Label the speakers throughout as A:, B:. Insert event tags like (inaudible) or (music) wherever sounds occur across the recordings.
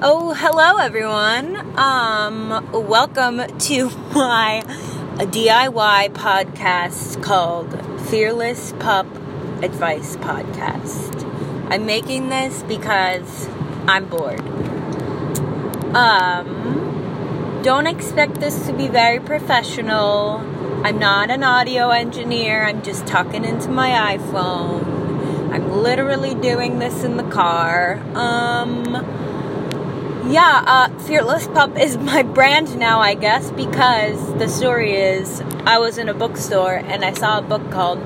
A: Oh, hello everyone. Um, welcome to (laughs) my DIY podcast called Fearless Pup Advice Podcast. I'm making this because I'm bored. Um, don't expect this to be very professional. I'm not an audio engineer. I'm just talking into my iPhone. I'm literally doing this in the car. Um, yeah, uh, Fearless Pup is my brand now, I guess, because the story is I was in a bookstore and I saw a book called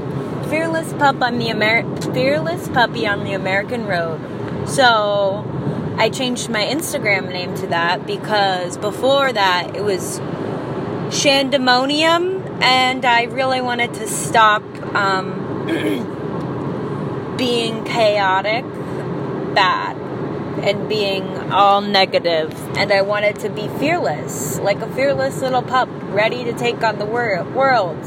A: Fearless Pup on the Amer- Fearless Puppy on the American Road. So I changed my Instagram name to that because before that it was Shandemonium, and I really wanted to stop um, (clears throat) being chaotic, bad and being all negative, and I wanted to be fearless, like a fearless little pup, ready to take on the wor- world.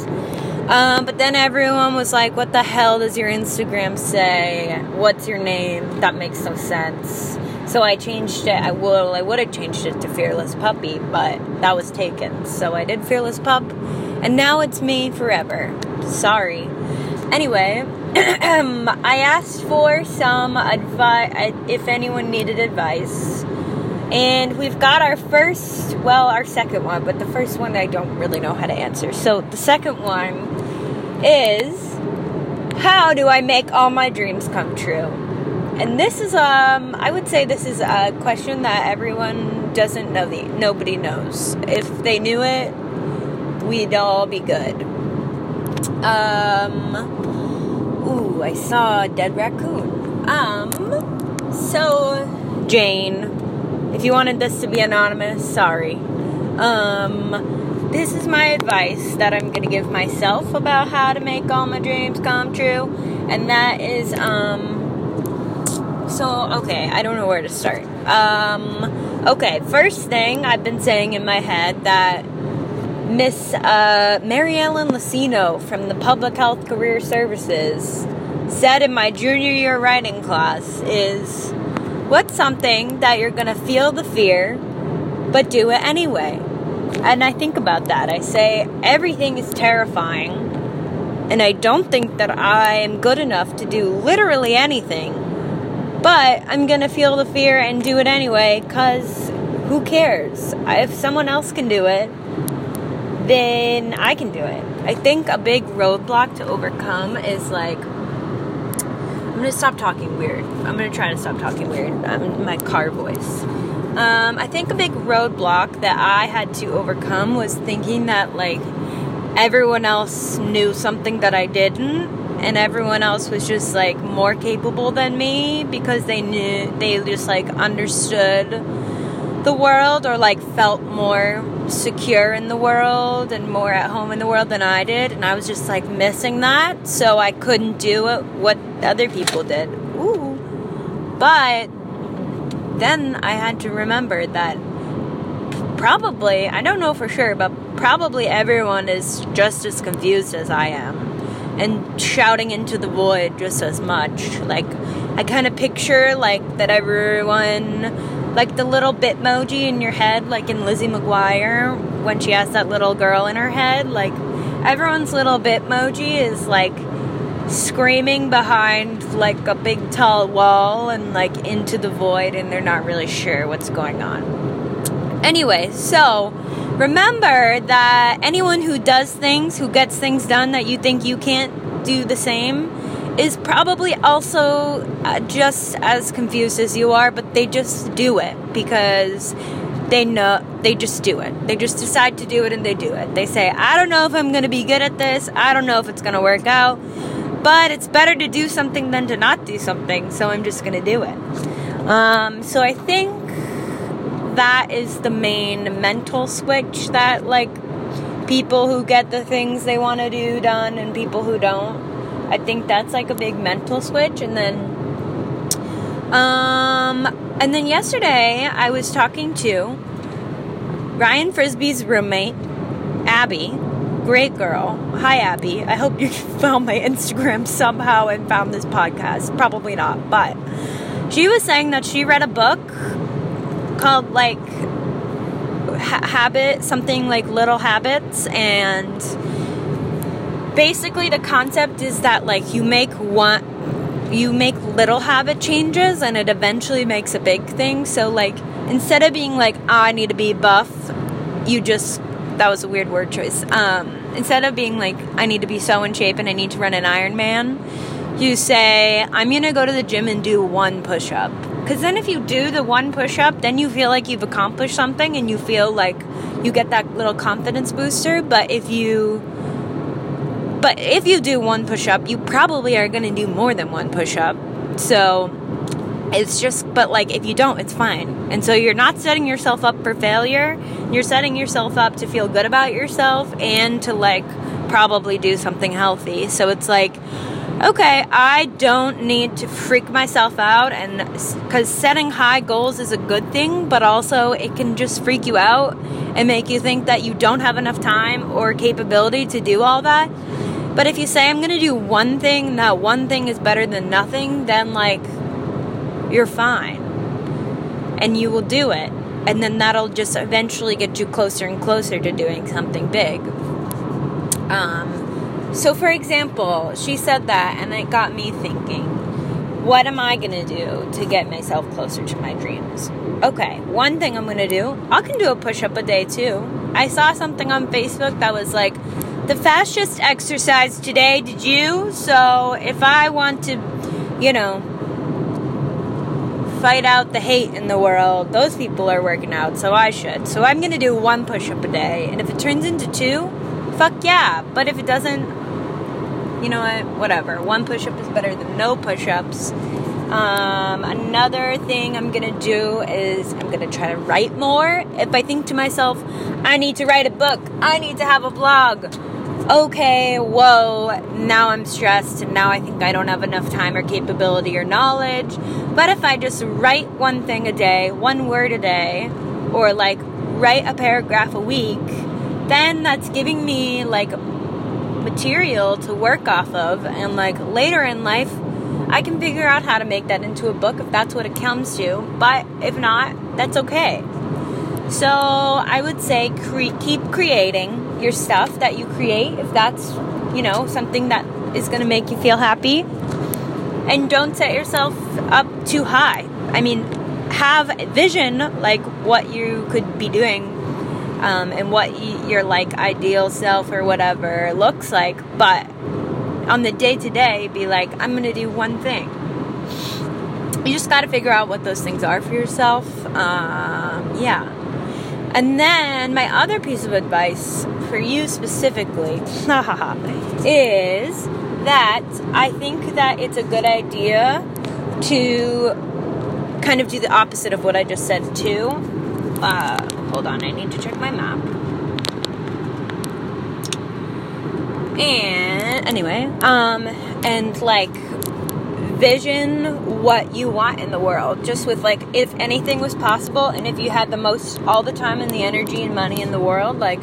A: Um, but then everyone was like, "What the hell does your Instagram say? What's your name? That makes no sense." So I changed it. I will. I would have changed it to Fearless Puppy, but that was taken. So I did Fearless Pup, and now it's me forever. Sorry. Anyway, (clears throat) I asked for some advice if anyone needed advice. And we've got our first, well, our second one, but the first one I don't really know how to answer. So the second one is how do I make all my dreams come true? And this is um I would say this is a question that everyone doesn't know the nobody knows. If they knew it, we'd all be good. Um I saw a dead raccoon. Um, so, Jane, if you wanted this to be anonymous, sorry. Um, this is my advice that I'm gonna give myself about how to make all my dreams come true, and that is, um, so, okay, I don't know where to start. Um, okay, first thing I've been saying in my head that Miss uh, Mary Ellen Lucino from the Public Health Career Services said in my junior year writing class is what's something that you're going to feel the fear but do it anyway? And I think about that. I say everything is terrifying and I don't think that I am good enough to do literally anything. But I'm going to feel the fear and do it anyway cuz who cares? If someone else can do it, then I can do it. I think a big roadblock to overcome is like, I'm gonna stop talking weird. I'm gonna try to stop talking weird. I'm in my car voice. Um, I think a big roadblock that I had to overcome was thinking that like everyone else knew something that I didn't, and everyone else was just like more capable than me because they knew they just like understood the world or like felt more secure in the world and more at home in the world than I did. And I was just like missing that. So I couldn't do what other people did. Ooh. But then I had to remember that probably, I don't know for sure, but probably everyone is just as confused as I am and shouting into the void just as much. Like, I kind of picture like that everyone, like the little bitmoji in your head, like in Lizzie McGuire when she has that little girl in her head. Like, everyone's little bitmoji is like screaming behind like a big tall wall and like into the void, and they're not really sure what's going on. Anyway, so remember that anyone who does things, who gets things done that you think you can't do the same, is probably also uh, just as confused as you are, but they just do it because they know they just do it. They just decide to do it and they do it. They say, I don't know if I'm going to be good at this, I don't know if it's going to work out, but it's better to do something than to not do something, so I'm just going to do it. Um, so I think that is the main mental switch that like people who get the things they want to do done and people who don't i think that's like a big mental switch and then um and then yesterday i was talking to ryan frisbee's roommate abby. Great girl. Hi abby. I hope you (laughs) found my instagram somehow and found this podcast. Probably not but she was saying that she read a book called like ha- habit something like little habits and basically the concept is that like you make one you make little habit changes and it eventually makes a big thing. So like instead of being like oh, i need to be buff you just that was a weird word choice. Um, instead of being like i need to be so in shape and i need to run an ironman you say i'm gonna go to the gym and do one push-up. Because then if you do the one push-up then you feel like you've accomplished something and you feel like you get that little confidence booster. But if you but if you do one push up, you probably are going to do more than one push up. So it's just, but like if you don't, it's fine. And so you're not setting yourself up for failure. You're setting yourself up to feel good about yourself and to like probably do something healthy. So it's like, okay, I don't need to freak myself out. And because setting high goals is a good thing, but also it can just freak you out and make you think that you don't have enough time or capability to do all that. But if you say, I'm going to do one thing, that one thing is better than nothing, then like, you're fine. And you will do it. And then that'll just eventually get you closer and closer to doing something big. Um, so, for example, she said that, and it got me thinking what am I going to do to get myself closer to my dreams? Okay, one thing I'm going to do, I can do a push up a day too. I saw something on Facebook that was like, the fascist exercise today, did you? So if I want to, you know, fight out the hate in the world, those people are working out, so I should. So I'm gonna do one push up a day. And if it turns into two, fuck yeah. But if it doesn't, you know what? Whatever. One push up is better than no push ups. Um, another thing I'm gonna do is I'm gonna try to write more. If I think to myself, I need to write a book, I need to have a blog, okay, whoa, now I'm stressed and now I think I don't have enough time or capability or knowledge. But if I just write one thing a day, one word a day, or like write a paragraph a week, then that's giving me like material to work off of. And like later in life, I can figure out how to make that into a book if that's what it comes to. But if not, that's okay. So I would say cre- keep creating your stuff that you create if that's, you know, something that is going to make you feel happy. And don't set yourself up too high. I mean, have vision like what you could be doing um, and what y- your like ideal self or whatever looks like, but on the day to day, be like, I'm going to do one thing. You just got to figure out what those things are for yourself. Um, yeah. And then my other piece of advice for you specifically (laughs) is that I think that it's a good idea to kind of do the opposite of what I just said too. Uh, hold on, I need to check my map. And anyway, um, and like vision what you want in the world. Just with like if anything was possible and if you had the most all the time and the energy and money in the world like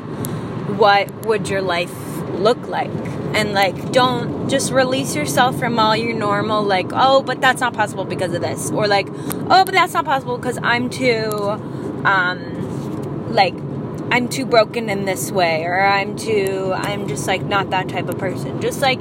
A: what would your life look like? And like don't just release yourself from all your normal like oh but that's not possible because of this or like oh but that's not possible because i'm too um like i'm too broken in this way or i'm too i'm just like not that type of person. Just like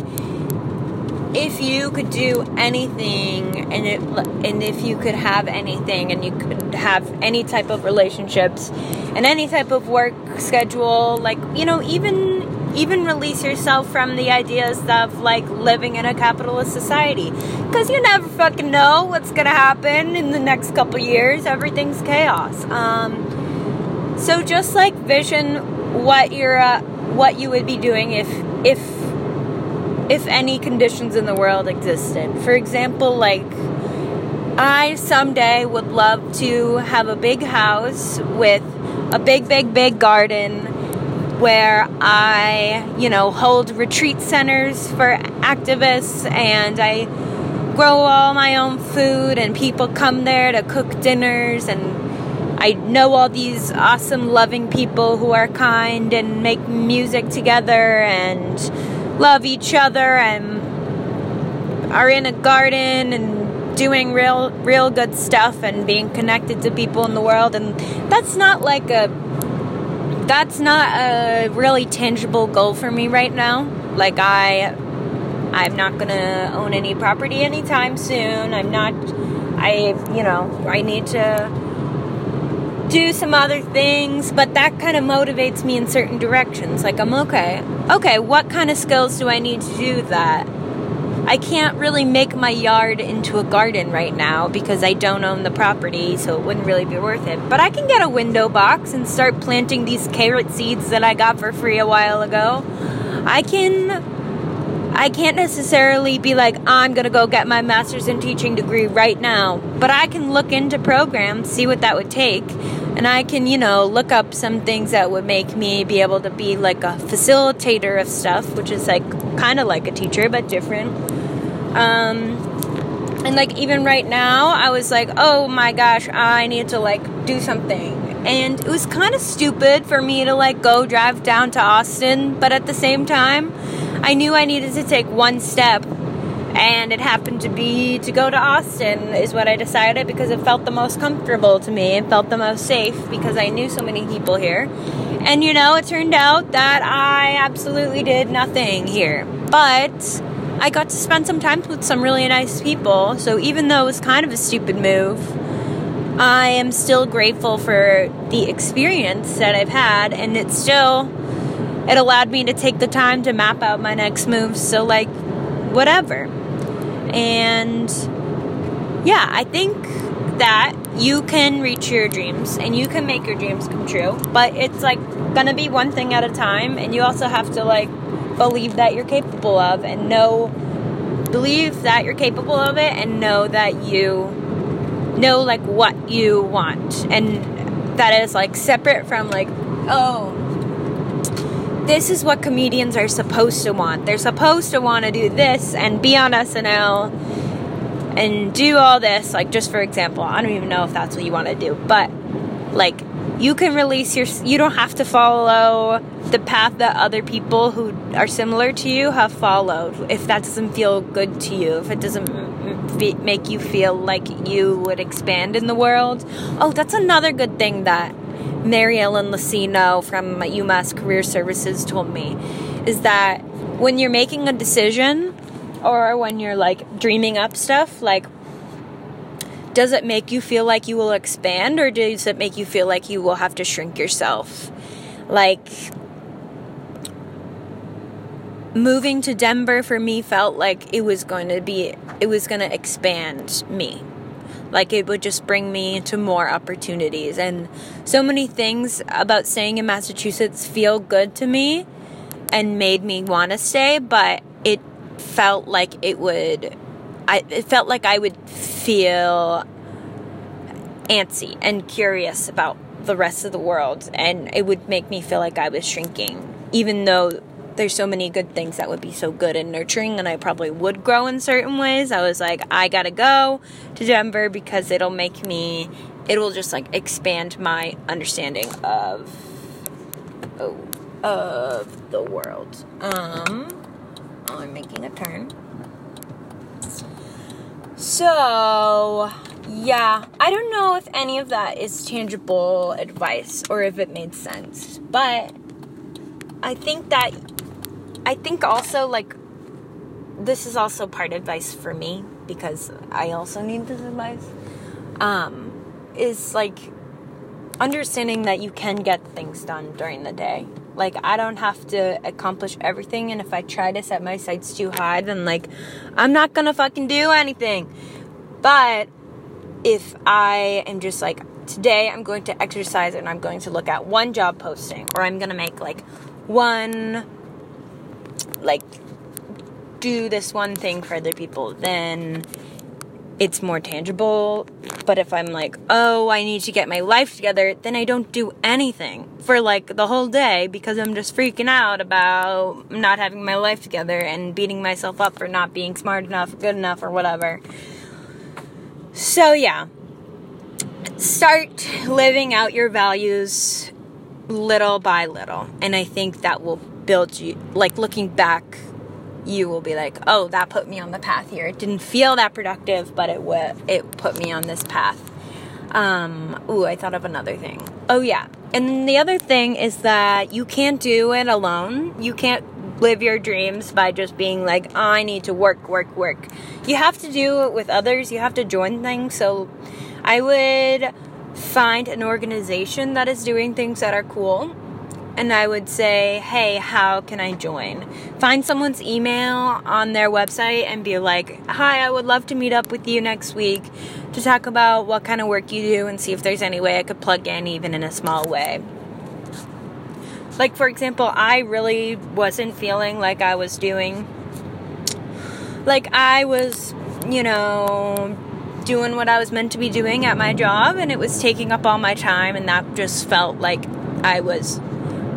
A: if you could do anything and it and if you could have anything and you could have any type of relationships and any type of work schedule like you know even even release yourself from the ideas of like living in a capitalist society. Because you never fucking know what's gonna happen in the next couple years. Everything's chaos. Um, so just like vision what you're uh, what you would be doing if if if any conditions in the world existed. For example, like I someday would love to have a big house with a big, big, big garden where I, you know, hold retreat centers for activists and I grow all my own food and people come there to cook dinners and I know all these awesome loving people who are kind and make music together and love each other and are in a garden and doing real real good stuff and being connected to people in the world. And that's not like a that's not a really tangible goal for me right now. Like i i'm not gonna own any property anytime soon. I'm not i you know i need to do some other things, but that kind of motivates me in certain directions. Like, I'm okay. Okay, what kind of skills do I need to do that? I can't really make my yard into a garden right now because I don't own the property, so it wouldn't really be worth it. But I can get a window box and start planting these carrot seeds that I got for free a while ago. I can I can't necessarily be like, I'm going to go get my master's in teaching degree right now, but I can look into programs, see what that would take, and I can, you know, look up some things that would make me be able to be like a facilitator of stuff, which is like kind of like a teacher but different. Um, and like even right now, I was like, oh my gosh, I need to like do something. And it was kind of stupid for me to like go drive down to Austin, but at the same time, I knew I needed to take one step and it happened to be to go to Austin is what I decided because it felt the most comfortable to me. It felt the most safe because I knew so many people here. And you know, it turned out that I absolutely did nothing here. But I got to spend some time with some really nice people. So even though it was kind of a stupid move, I am still grateful for the experience that I've had and it still it allowed me to take the time to map out my next moves. So like whatever. And yeah, I think that you can reach your dreams and you can make your dreams come true, but it's like gonna be one thing at a time, and you also have to like believe that you're capable of and know, believe that you're capable of it, and know that you know like what you want, and that is like separate from like, oh, this is what comedians are supposed to want. They're supposed to want to do this and be on SNL and do all this. Like, just for example, I don't even know if that's what you want to do, but like, you can release your, you don't have to follow the path that other people who are similar to you have followed. If that doesn't feel good to you, if it doesn't make you feel like you would expand in the world. Oh, that's another good thing that Mary Ellen Lucino from UMass Career Services told me is that when you're making a decision or when you're like dreaming up stuff, like, does it make you feel like you will expand or does it make you feel like you will have to shrink yourself? Like, moving to Denver for me felt like it was going to be, it was going to expand me like it would just bring me to more opportunities. And so many things about staying in Massachusetts feel good to me and made me want to stay, but it felt like it would I it felt like I would feel antsy and curious about the rest of the world and it would make me feel like I was shrinking even though there's so many good things that would be so good and nurturing and I probably would grow in certain ways. I was like, I gotta go to Denver because it'll make me it will just like expand my understanding of oh of the world. Um oh, I'm making a turn. So yeah, I don't know if any of that is tangible advice or if it made sense, but I think that I think also like this is also part advice for me because I also need this advice. Um, is like understanding that you can get things done during the day. Like I don't have to accomplish everything, and if I try to set my sights too high, then like I'm not gonna fucking do anything. But if I am just like today, I'm going to exercise and I'm going to look at one job posting, or I'm gonna make like one like do this one thing for other people, then it's more tangible. But if I'm like, oh, I need to get my life together, then I don't do anything for like the whole day because I'm just freaking out about not having my life together and beating myself up for not being smart enough, good enough, or whatever. So, yeah. Start living out your values little by little. And I think that will build you, like looking back you will be like, "Oh, that put me on the path here. It didn't feel that productive, but it w- it put me on this path." Um, ooh, I thought of another thing. Oh yeah, and the other thing is that you can't do it alone. You can't live your dreams by just being like, oh, I need to work, work, work. You have to do it with others. You have to join things. So I would find an organization that is doing things that are cool and I would say, hey, how can I join? Find someone's email on their website and be like, hi, I would love to meet up with you next week to talk about what kind of work you do and see if there's any way I could plug in, even in a small way. Like, for example, I really wasn't feeling like I was doing, like, I was, you know, doing what I was meant to be doing at my job, and it was taking up all my time, and that just felt like I was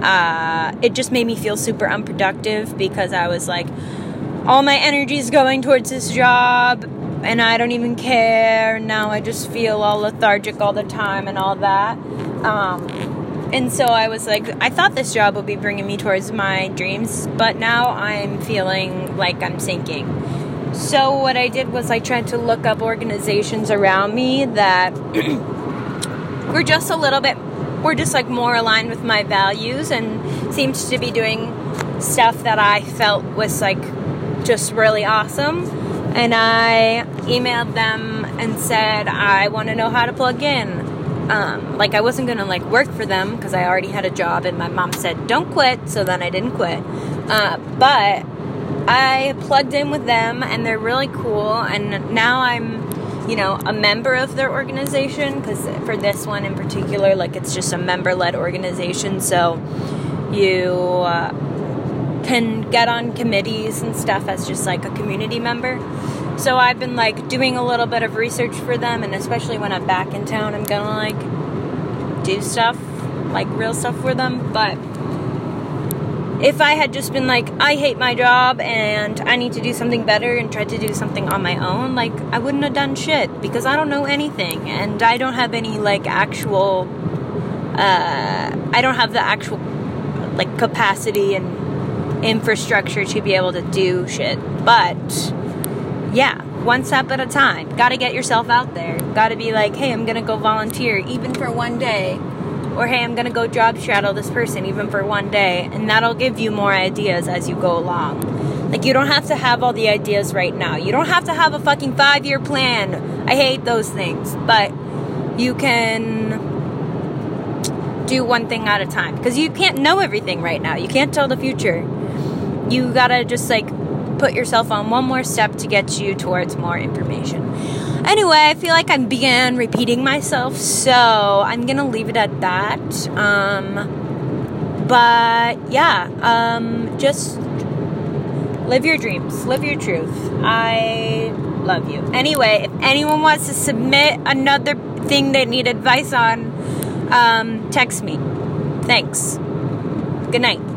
A: uh, it just made me feel super unproductive because I was like, all my energy is going towards this job and I don't even care. Now I just feel all lethargic all the time and all that. Um, and so I was like, I thought this job would be bringing me towards my dreams, but now I'm feeling like I'm sinking. So what I did was I tried to look up organizations around me that (clears throat) were just a little bit were just like more aligned with my values and seemed to be doing stuff that I felt was like just really awesome. And I emailed them and said, I want to know how to plug in. Um, like I wasn't gonna like work for them because I already had a job, and my mom said don't quit, so then I didn't quit. Uh, but I plugged in with them, and they're really cool. And now I'm you know, a member of their organization because for this one in particular, like it's just a member led organization. So you uh, can get on committees and stuff as just like a community member. So I've been like doing a little bit of research for them, and especially when I'm back in town, I'm gonna like do stuff, like real stuff for them. But if I had just been like, I hate my job and I need to do something better and tried to do something on my own, like, I wouldn't have done shit because I don't know anything and I don't have any, like, actual, uh, I don't have the actual, like, capacity and infrastructure to be able to do shit. But, yeah, one step at a time. Gotta get yourself out there. Gotta be like, hey, I'm gonna go volunteer even for one day or hey, I'm gonna go job straddle this person even for one day, and that'll give you more ideas as you go along. Like, you don't have to have all the ideas right now. You don't have to have a fucking five year plan. I hate those things, but you can do one thing at a time because you can't know everything right now. You can't tell the future. You gotta just like put yourself on one more step to get you towards more information. Anyway, I feel like I began repeating myself, so I'm gonna leave it at that. Um, but yeah, um, just live your dreams, live your truth. I love you. Anyway, if anyone wants to submit another thing they need advice on, um, text me. Thanks. Good night.